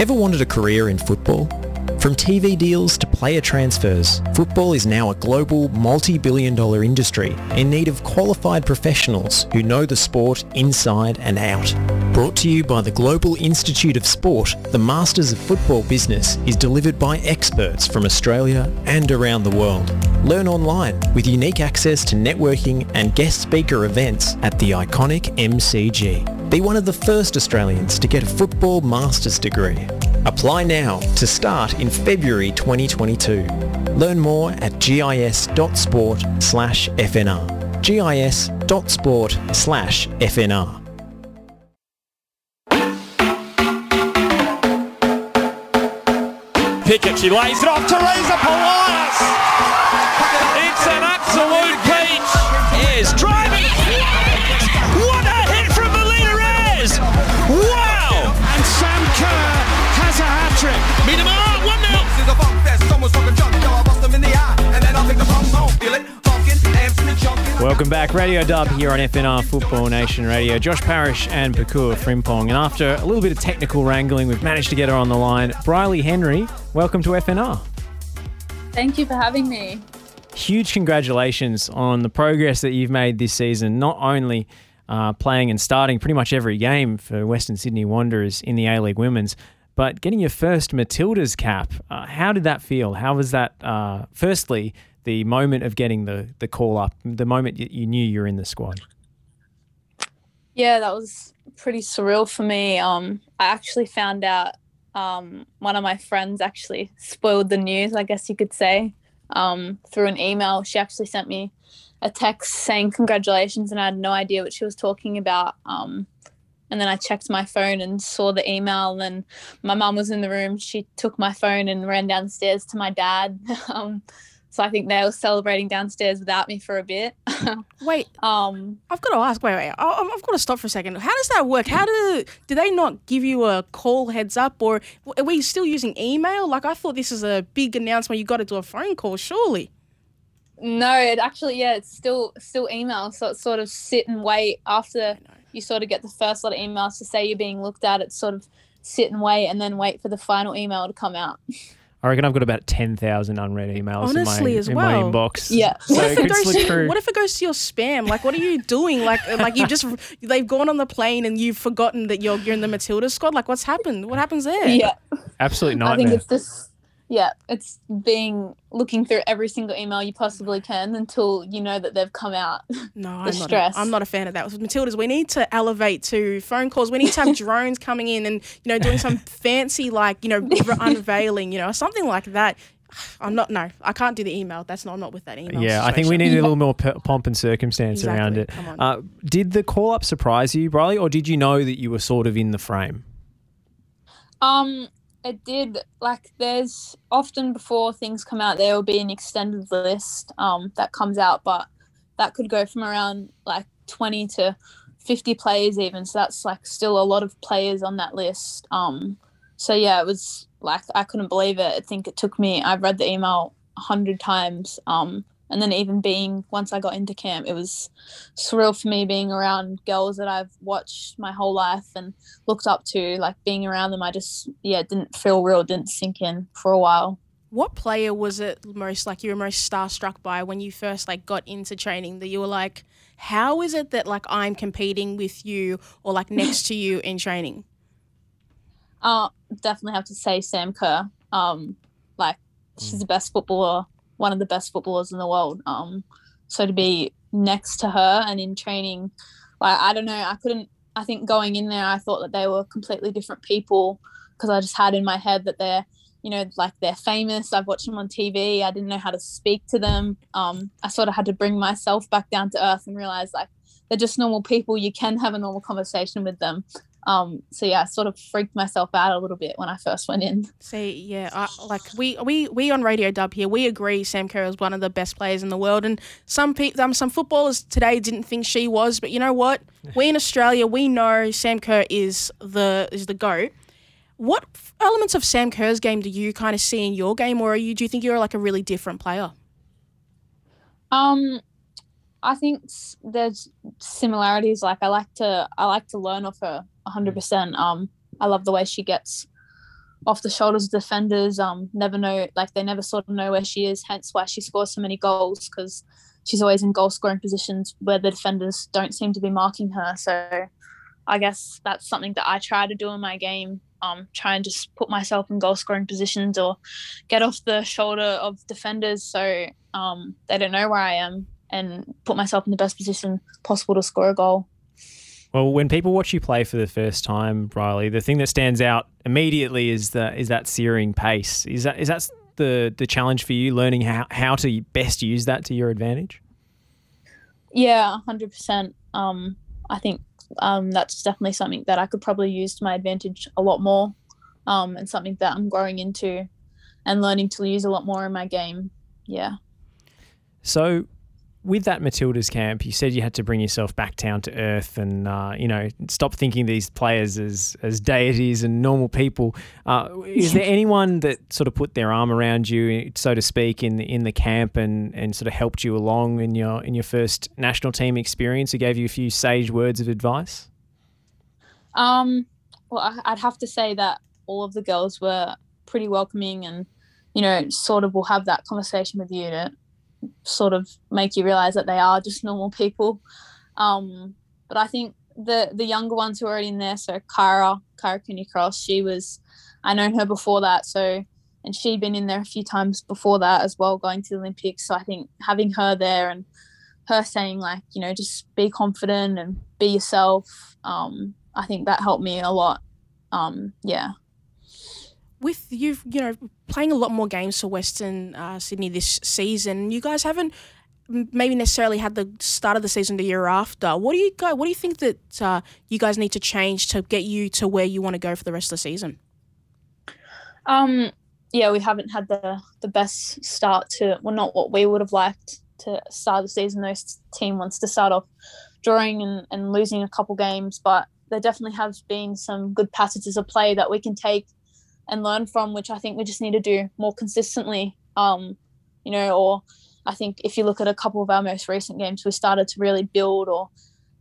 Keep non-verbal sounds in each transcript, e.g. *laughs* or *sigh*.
Ever wanted a career in football? From TV deals to player transfers, football is now a global multi-billion dollar industry in need of qualified professionals who know the sport inside and out. Brought to you by the Global Institute of Sport, the Masters of Football business is delivered by experts from Australia and around the world. Learn online with unique access to networking and guest speaker events at the iconic MCG. Be one of the first Australians to get a football master's degree. Apply now to start in February 2022. Learn more at gis.sport slash FNR. gis.sport slash FNR. Pickett, she lays it off. Teresa Polias! It's an absolute peach. Is driving. Welcome back, Radio Dub here on FNR Football Nation Radio. Josh Parrish and Pakua Frimpong. And after a little bit of technical wrangling, we've managed to get her on the line. Bryleeh Henry, welcome to FNR. Thank you for having me. Huge congratulations on the progress that you've made this season, not only uh, playing and starting pretty much every game for Western Sydney Wanderers in the A League Women's, but getting your first Matildas cap. Uh, how did that feel? How was that, uh, firstly, the moment of getting the, the call up, the moment you, knew you were in the squad? Yeah, that was pretty surreal for me. Um, I actually found out um, one of my friends actually spoiled the news, I guess you could say, um, through an email. She actually sent me a text saying congratulations, and I had no idea what she was talking about. Um, and then I checked my phone and saw the email. And my mum was in the room. She took my phone and ran downstairs to my dad. *laughs* um, so I think they were celebrating downstairs without me for a bit. *laughs* Wait, um, I've got to ask. Wait, wait. I- I've got to stop for a second. How does that work? How do do they not give you a call heads up, or are we still using email? Like I thought this is a big announcement. You got to do a phone call, surely. No, it actually yeah, it's still still email. So it's sort of sit and wait after you sort of get the first lot of emails to say you're being looked at. It's sort of sit and wait and then wait for the final email to come out. *laughs* I reckon I've got about 10,000 unread emails Honestly, in, my, as in well. my inbox. Yeah. So What it if it goes to through. What if it goes to your spam? Like, what are you doing? Like, uh, like you just they've gone on the plane and you've forgotten that you're you're in the Matilda squad. Like, what's happened? What happens there? Yeah, Absolute I think nightmare. it's just yeah, it's being looking through every single email you possibly can until you know that they've come out. No, *laughs* I'm The not. stress. A, I'm not a fan of that. With Matildas, we need to elevate to phone calls. We need to have *laughs* drones coming in and you know doing some fancy like you know *laughs* unveiling, you know, something like that. *sighs* I'm not. No, I can't do the email. That's not. I'm not with that email. yeah, I think we need a little more p- pomp and circumstance Exactly. around it. Come on. Uh, did the call up surprise you, Bryleeh, or did you know that you were sort of in the frame? Um, it did. Like, there's often before things come out, there will be an extended list um, that comes out, but that could go from around like 20 to 50 players, even. So that's like still a lot of players on that list. Um, so yeah, it was like I couldn't believe it. I think it took me. I've read the email a hundred times. Um, and then even being once I got into camp, it was surreal for me being around girls that I've watched my whole life and looked up to. Like being around them, I just yeah didn't feel real, didn't sink in for a while. What player was it most like you were most starstruck by when you first like got into training that you were like, how is it that like I'm competing with you or like next to you in training? *laughs* Uh, definitely have to say Sam Kerr. Um, like she's the best footballer, one of the best footballers in the world. Um, so to be next to her and in training, like I don't know, I couldn't. I think going in there, I thought that they were completely different people because I just had in my head that they're, you know, like they're famous. I've watched them on TV. I didn't know how to speak to them. Um, I sort of had to bring myself back down to earth and realize like they're just normal people. You can have a normal conversation with them. Um, so yeah, I sort of freaked myself out a little bit when I first went in. See, yeah, I, like we, we we on Radio Dub here, we agree Sam Kerr is one of the best players in the world, and some people, um, some footballers today didn't think she was, but you know what? *laughs* We in Australia, we know Sam Kerr is the is the goat. What elements of Sam Kerr's game do you kind of see in your game, or are you do you think you're like a really different player? Um, I think there's similarities. Like I like to, I like to learn off her hundred percent. Um, I love the way she gets off the shoulders of defenders. Um, never know, like they never sort of know where she is. Hence why she scores so many goals because she's always in goal scoring positions where the defenders don't seem to be marking her. So I guess that's something that I try to do in my game. Um, try and just put myself in goal scoring positions or get off the shoulder of defenders so um, they don't know where I am and put myself in the best position possible to score a goal. Well, when people watch you play for the first time, Riley, the thing that stands out immediately is that is that searing pace. Is that is that the the challenge for you, learning how, how to best use that to your advantage? Yeah, hundred percent. Um, I think um, that's definitely something that I could probably use to my advantage a lot more, um, and something that I'm growing into and learning to use a lot more in my game. Yeah. So with that Matildas camp, you said you had to bring yourself back down to earth and uh, you know stop thinking these players as as deities and normal people. Uh, is there *laughs* anyone that sort of put their arm around you, so to speak, in the, in the camp and, and sort of helped you along in your in your first national team experience? Who gave you a few sage words of advice? Um, well, I'd have to say that all of the girls were pretty welcoming and you know sort of will have that conversation with you to sort of make you realize that they are just normal people. Um, but I think the the younger ones who are already in there, so Kyra, Kyra Cooney Cross, she was, I known her before that, so and she'd been in there a few times before that as well, going to the Olympics. So I think having her there and her saying like, you know, just be confident and be yourself. Um, I think that helped me a lot. Um, yeah with you, you know, playing a lot more games for Western uh, Sydney this season, you guys haven't maybe necessarily had the start of the season the year after. What do you go? What do you think that uh, you guys need to change to get you to where you want to go for the rest of the season? Um, yeah, we haven't had the the best start to well, not what we would have liked to start the season. Those team wants to start off drawing and, and losing a couple games, but there definitely have been some good passages of play that we can take and learn from, which I think we just need to do more consistently. Um, you know, or I think if you look at a couple of our most recent games, we started to really build or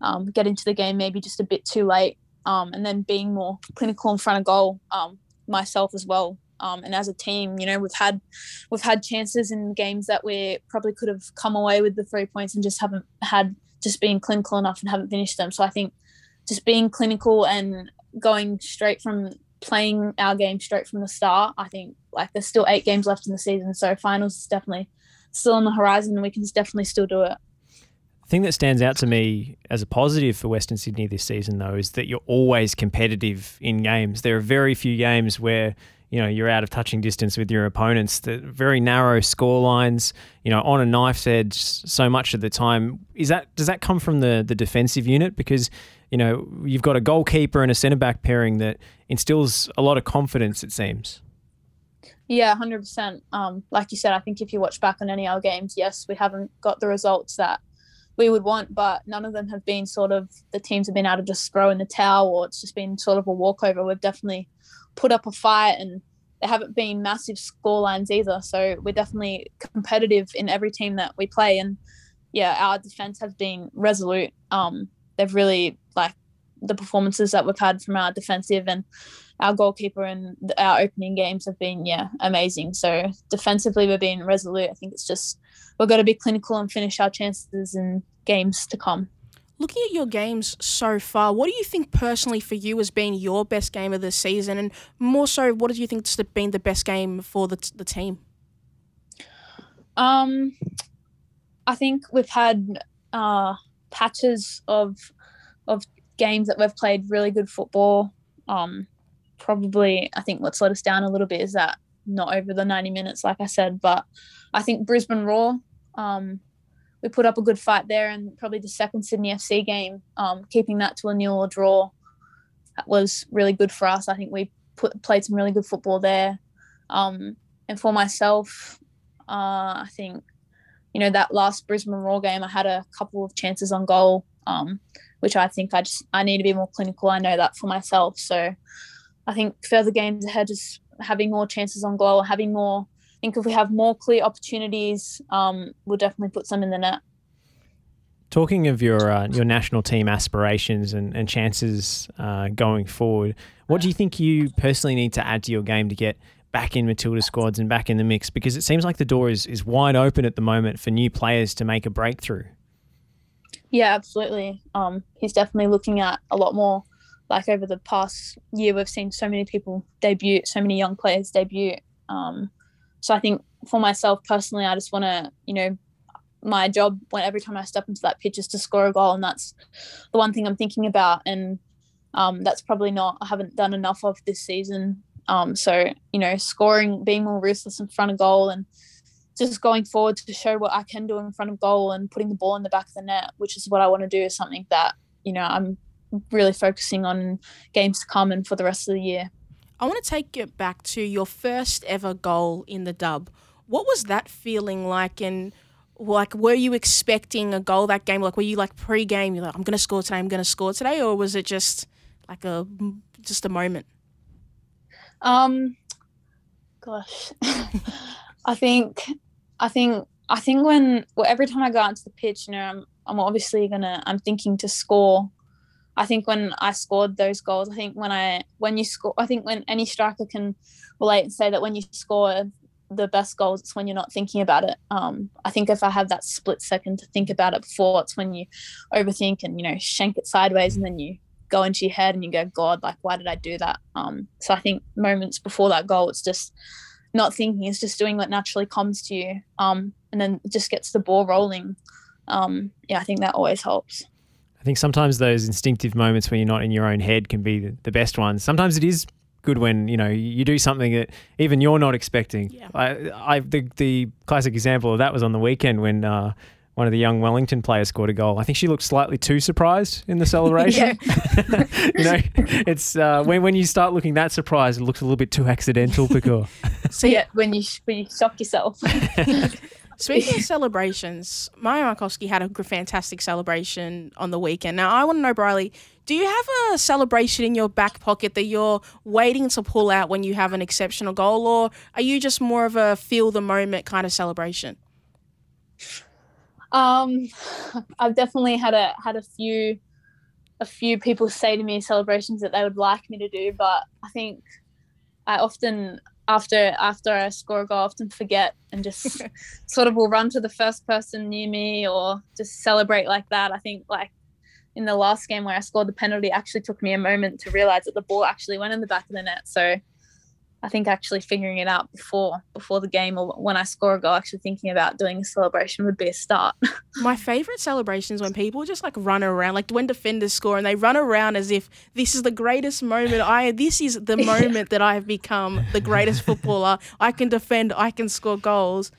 um, get into the game maybe just a bit too late, um, and then being more clinical in front of goal. Um, myself as well, um, and as a team, you know, we've had we've had chances in games that we probably could have come away with the three points and just haven't had just being clinical enough and haven't finished them. So I think just being clinical and going straight from playing our game straight from the start. I think like there's still eight games left in the season, so finals is definitely still on the horizon, and we can definitely still do it. The thing that stands out to me as a positive for Western Sydney this season, though, is that you're always competitive in games. There are very few games where you know you're out of touching distance with your opponents. The very narrow score lines, you know, on a knife's edge so much of the time. Is that does that come from the the defensive unit? Because you know you've got a goalkeeper and a centre back pairing that instills a lot of confidence. It seems. Yeah, hundred um, percent. Like you said, I think if you watch back on any of our games, yes, we haven't got the results that we would want, but none of them have been sort of the teams have been able to just throw in the towel or it's just been sort of a walkover. We've definitely put up a fight and there haven't been massive score lines either. So we're definitely competitive in every team that we play. And yeah, our defense has been resolute. Um, they've really like the performances that we've had from our defensive and our goalkeeper and our opening games have been yeah amazing. So defensively we're being resolute. I think it's just we've got to be clinical and finish our chances in games to come. Looking at your games so far, what do you think personally for you has been your best game of the season, and more so, what do you think has been the best game for the the team? Um, I think we've had uh, patches of of games that we've played really good football. Um, probably, I think what's let us down a little bit is that not over the 90 minutes, like I said. But I think Brisbane Roar, um, we put up a good fight there, and probably the second Sydney FC game, um, keeping that to a nil or draw, that was really good for us. I think we put played some really good football there. Um, and for myself, uh, I think you know that last Brisbane Roar game, I had a couple of chances on goal, um, which I think I just I need to be more clinical. I know that for myself, so I think further games ahead, just having more chances on goal, having more I think if we have more clear opportunities, um, we'll definitely put some in the net. Talking of your uh, your national team aspirations and, and chances uh, going forward, what do you think you personally need to add to your game to get back in Matilda squads and back in the mix? Because it seems like the door is, is wide open at the moment for new players to make a breakthrough. Yeah, absolutely. Um, he's definitely looking at a lot more. Like over the past year, we've seen so many people debut, so many young players debut. Um, so I think for myself personally, I just want to, you know, my job when every time I step into that pitch is to score a goal, and that's the one thing I'm thinking about. And um, that's probably not I haven't done enough of this season. Um, so you know, scoring, being more ruthless in front of goal, and just going forward to show what I can do in front of goal and putting the ball in the back of the net, which is what I want to do, is something that you know I'm really focusing on games to come and for the rest of the year. I want to take it back to your first ever goal in the dub. What was that feeling like? And like, were you expecting a goal that game? Like, were you like pre-game? You're like, I'm gonna score today. I'm gonna score today, or was it just like a just a moment? Um, gosh, I think, I think, I think when well, every time I go out to the pitch, you know, I'm I'm obviously gonna I'm thinking to score. I think when I scored those goals, I think when I when you score, I think when any striker can relate and say that when you score the best goals, it's when you're not thinking about it. Um, I think if I have that split second to think about it before, it's when you overthink and you know shank it sideways, and then you go into your head and you go, God, like why did I do that? Um, so I think moments before that goal, it's just not thinking, it's just doing what naturally comes to you, um, and then it just gets the ball rolling. Um, yeah, I think that always helps. I think sometimes those instinctive moments when you're not in your own head can be the, the best ones. Sometimes it is good when you know you do something that even you're not expecting. Yeah. I, I the the classic example of that was on the weekend when uh, one of the young Wellington players scored a goal. I think she looked slightly too surprised in the *laughs* celebration. *laughs* you know, it's uh, when when you start looking that surprised, it looks a little bit too accidental. *laughs* Because So yeah, when you when you shock yourself. Speaking of celebrations, Maya Markowski had a gr- fantastic celebration on the weekend. Now, I want to know, Bryleeh, do you have a celebration in your back pocket that you're waiting to pull out when you have an exceptional goal, or are you just more of a feel the moment kind of celebration? Um, *laughs* I've definitely had a had a few a few people say to me celebrations that they would like me to do, but I think I often after after I score a goal, I often forget and just *laughs* *laughs* sort of will run to the first person near me or just celebrate like that. I think like in the last game where I scored the penalty, actually took me a moment to realize that the ball actually went in the back of the net. So I think actually figuring it out before before the game or when I score a goal, actually thinking about doing a celebration would be a start. *laughs* My favorite celebrations when people just like run around, like when defenders score and they run around as if this is the greatest moment. I this is the *laughs* moment that I have become the greatest footballer. I can defend. I can score goals.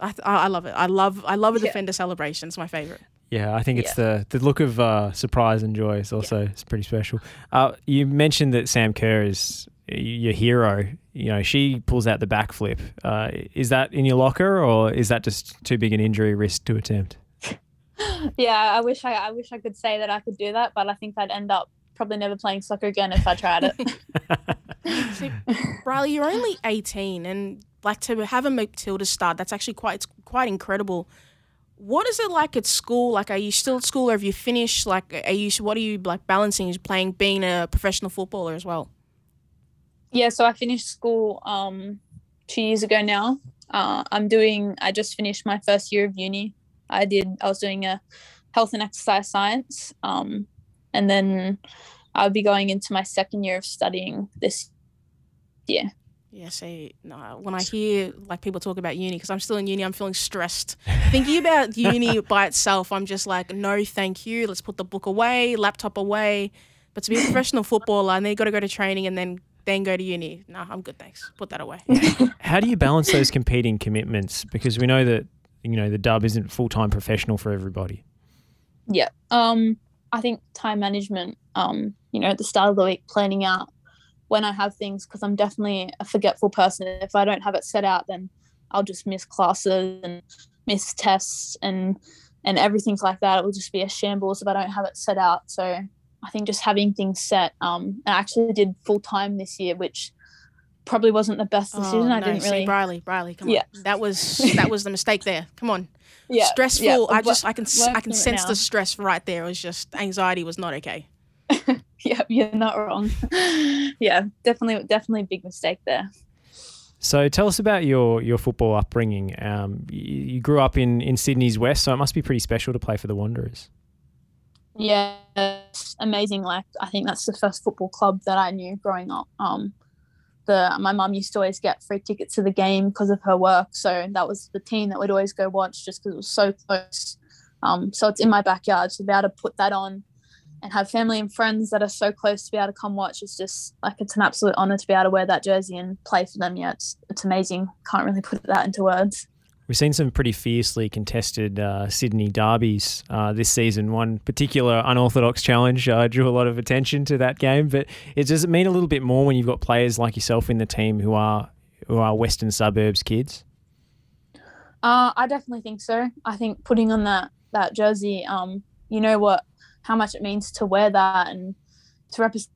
I, I I love it. I love I love a Yeah. defender celebration. It's my favorite. yeah, I think it's the the look of uh, surprise and joy is also it's pretty special. Uh, you mentioned that Sam Kerr is y- your hero. You know, she pulls out the backflip. Uh, is that in your locker, or is that just too big an injury risk to attempt? *laughs* yeah, I wish I I wish I could say that I could do that, but I think I'd end up probably never playing soccer again if I tried it. *laughs* See, Riley, you're only 18, and like to have a Matilda start, that's actually quite it's quite incredible. What is it like at school? Like, are you still at school, or have you finished? Like, are you what are you like balancing? Is playing being a professional footballer as well? Yeah, so I finished school um two years ago now. Uh, I'm doing. I just finished my first year of uni. I did. I was doing a health and exercise science, um, and then I'll be going into my second year of studying this year. Yeah, see, no, when I hear like people talk about uni, because I'm still in uni, I'm feeling stressed. Thinking about *laughs* uni by itself, I'm just like, no, thank you. Let's put the book away, laptop away. But to be a professional *laughs* footballer, and then you got to go to training and then then go to uni. No, I'm good, thanks. Put that away. *laughs* How do you balance those competing commitments? Because we know that you know the dub isn't full time professional for everybody. Yeah. Um, I think time management. Um, you know, at the start of the week, planning out when I have things because I'm definitely a forgetful person. If I don't have it set out, then I'll just miss classes and miss tests and and everything like that. It will just be a shambles if I don't have it set out. So I think just having things set. Um, I actually did full time this year, which probably wasn't the best decision. Oh, I didn't see, really. Bryleeh, Bryleeh, come Yeah. on. That was *laughs* that was the mistake there. Come on. yeah, Stressful. yeah, I just I can s- I learned can sense now. the stress right there. It was just anxiety was not okay. *laughs* Yeah, you're not wrong. *laughs* yeah, definitely, definitely a big mistake there. So tell us about your your football upbringing. Um, you, you grew up in, in Sydney's West, so it must be pretty special to play for the Wanderers. Yeah, amazing. Like I think that's the first football club that I knew growing up. Um, the my mum used to always get free tickets to the game because of her work, so that was the team that we'd always go watch just because it was so close. Um, so it's in my backyard, so to be able to put that on and have family and friends that are so close to be able to come watch is just like it's an absolute honor to be able to wear that jersey and play for them. Yeah, it's it's amazing. Can't really put that into words. We've seen some pretty fiercely contested uh, Sydney derbies uh, this season. One particular unorthodox challenge uh, drew a lot of attention to that game, but it does it mean a little bit more when you've got players like yourself in the team who are who are Western suburbs kids. Uh, I definitely think so. I think putting on that that jersey, um, you know what, how much it means to wear that and to represent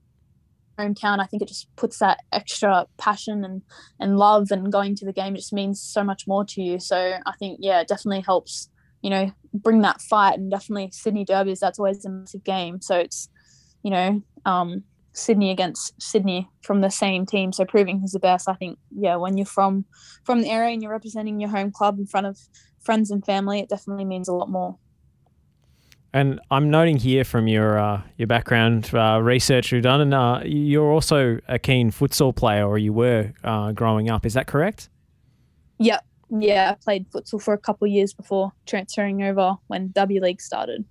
hometown. I think it just puts that extra passion and and love and going to the game just means so much more to you. So I think yeah, it definitely helps. You know, bring that fight and definitely Sydney derbies. That's always a massive game. So it's, you know, um, Sydney against Sydney from the same team. So proving who's the best. I think yeah, when you're from from the area and you're representing your home club in front of friends and family, it definitely means a lot more. And I'm noting here from your uh, your background uh, research you've done, and uh, you're also a keen futsal player, or you were uh, growing up. Is that correct? Yeah, yeah. I played futsal for a couple of years before transferring over when W League started.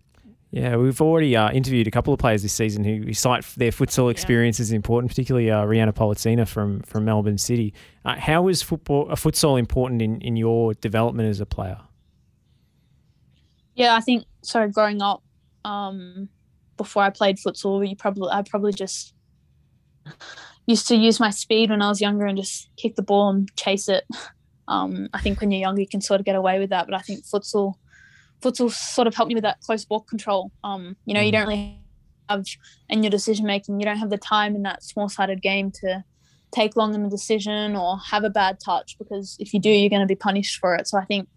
Yeah, we've already uh, interviewed a couple of players this season who who cite their futsal experience as important, particularly uh, Rhianna Pollicina from from Melbourne City. Uh, how is football, uh, futsal important in, in your development as a player? Yeah, I think so. Growing up, um, before I played futsal, you probably I probably just used to use my speed when I was younger and just kick the ball and chase it. *laughs* Um, I think when you're younger, you can sort of get away with that, but I think futsal, futsal sort of helped me with that close ball control. Um, you know, you don't really have in your decision making, you don't have the time in that small sided game to take long in the decision or have a bad touch because if you do, you're going to be punished for it. So I think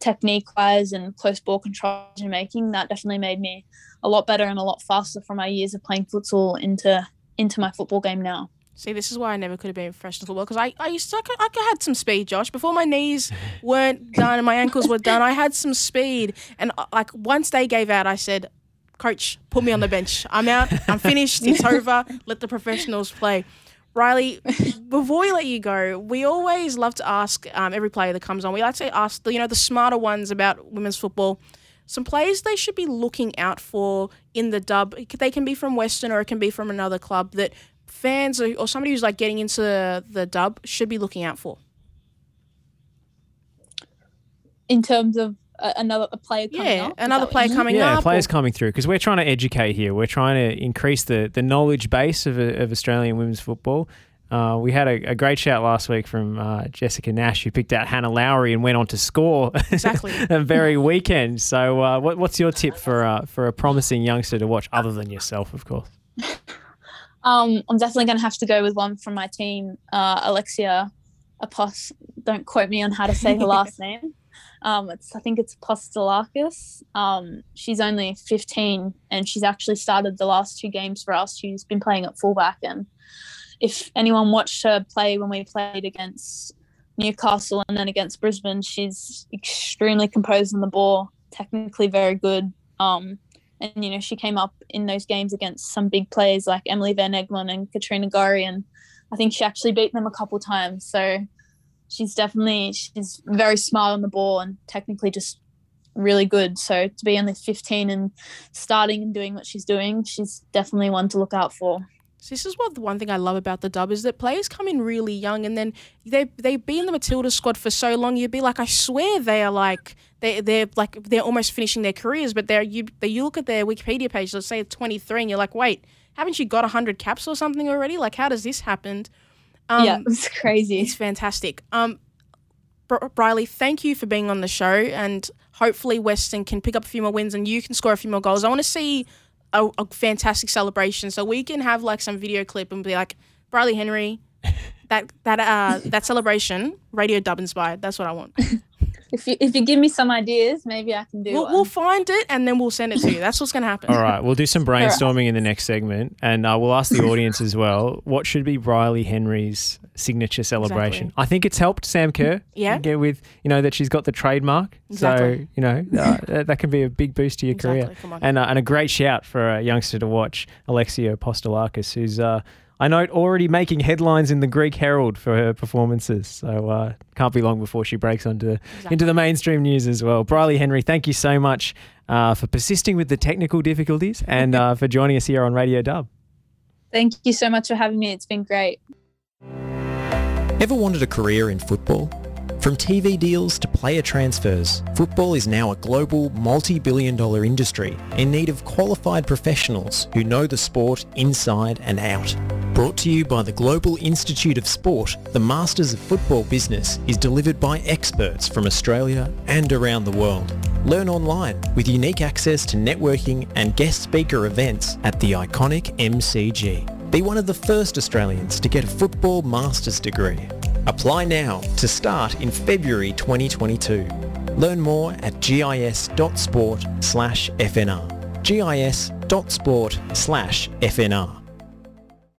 technique wise and close ball control decision making, that definitely made me a lot better and a lot faster from my years of playing futsal into into my football game now. See, this is why I never could have been a professional football because I, I used to, I, could- I had some speed, Josh. Before my knees *laughs* weren't done and my ankles were done, I had some speed. And uh, like once they gave out, I said, Coach, put me on the bench. I'm out. I'm finished. It's *laughs* over. Let the professionals play. Riley, *laughs* before we let you go, we always love to ask um, every player that comes on. We like to ask the you know the smarter ones about women's football. Some players they should be looking out for in the dub. They can be from Western or it can be from another club that fans or, or somebody who's like getting into the dub should be looking out for. In terms of another a player coming Yeah, up, is another that what player you mean? coming yeah, up. players or- coming through because we're trying to educate here. We're trying to increase the, the knowledge base of, of Australian women's football. Uh, we had a, a great shout last week from uh, Jessica Nash, who picked out Hannah Lowry and went on to score *laughs* Exactly. a very weekend. So, uh, what, what's your tip for uh, for a promising youngster to watch, other than yourself, of course? *laughs* Um, I'm definitely going to have to go with one from my team, uh, Alexia Apos. Don't quote me on how to say her last *laughs* name. Um, it's I think it's Apostolakis. Um, she's only 15 and she's actually started the last two games for us. She's been playing at fullback, and if anyone watched her play when we played against Newcastle and then against Brisbane, she's extremely composed on the ball, technically very good. Um, and you know she came up in those games against some big players like Emily Van Egmond and Katrina Gorry, and I think she actually beat them a couple times. So she's definitely she's very smart on the ball and technically just really good. So to be only 15 and starting and doing what she's doing, she's definitely one to look out for. So this is what the one thing I love about the dub is that players come in really young and then they they be in the Matilda squad for so long you'd be like I swear they are like they they're like they're almost finishing their careers but they're you they, you look at their Wikipedia page let's say 23 and you're like wait haven't you got 100 caps or something already like how does this happen um, yeah, *laughs* it's crazy. it's fantastic um Br- Bryleeh thank you for being on the show and hopefully Western can pick up a few more wins and you can score a few more goals I want to see a, a fantastic celebration so we can have like some video clip and be like Bryleeh Henry that that uh that celebration radio dub inspired. That's what I want. *laughs* If you if you give me some ideas, maybe I can do We'll, one. we'll find it and then we'll send it to you. That's what's gonna happen. All right, we'll do some brainstorming in the next segment, and uh, we'll ask the audience as well what should be Bryleeh Henry's signature celebration. Exactly. I think it's helped Sam Kerr. Yeah. get with you know that she's got the trademark, exactly. so you know uh, that, that can be a big boost to your Exactly, career, come on. and uh, and a great shout for a youngster to watch, Alexia Postolakis, who's. I note already making headlines in the Greek Herald for her performances, so uh, can't be long before she breaks onto into the mainstream news as well. Bryleeh Henry, thank you so much uh, for persisting with the technical difficulties and uh, for joining us here on Radio Dub. Thank you so much for having me. It's been great. Ever wanted a career in football? From TV deals to player transfers, football is now a global multi-billion dollar industry in need of qualified professionals who know the sport inside and out. Brought to you by the Global Institute of Sport, the Masters of Football business is delivered by experts from Australia and around the world. Learn online with unique access to networking and guest speaker events at the iconic MCG. Be one of the first Australians to get a football master's degree. Apply now to start in February 2022. Learn more at gis.sport slash FNR. gis.sport slash FNR.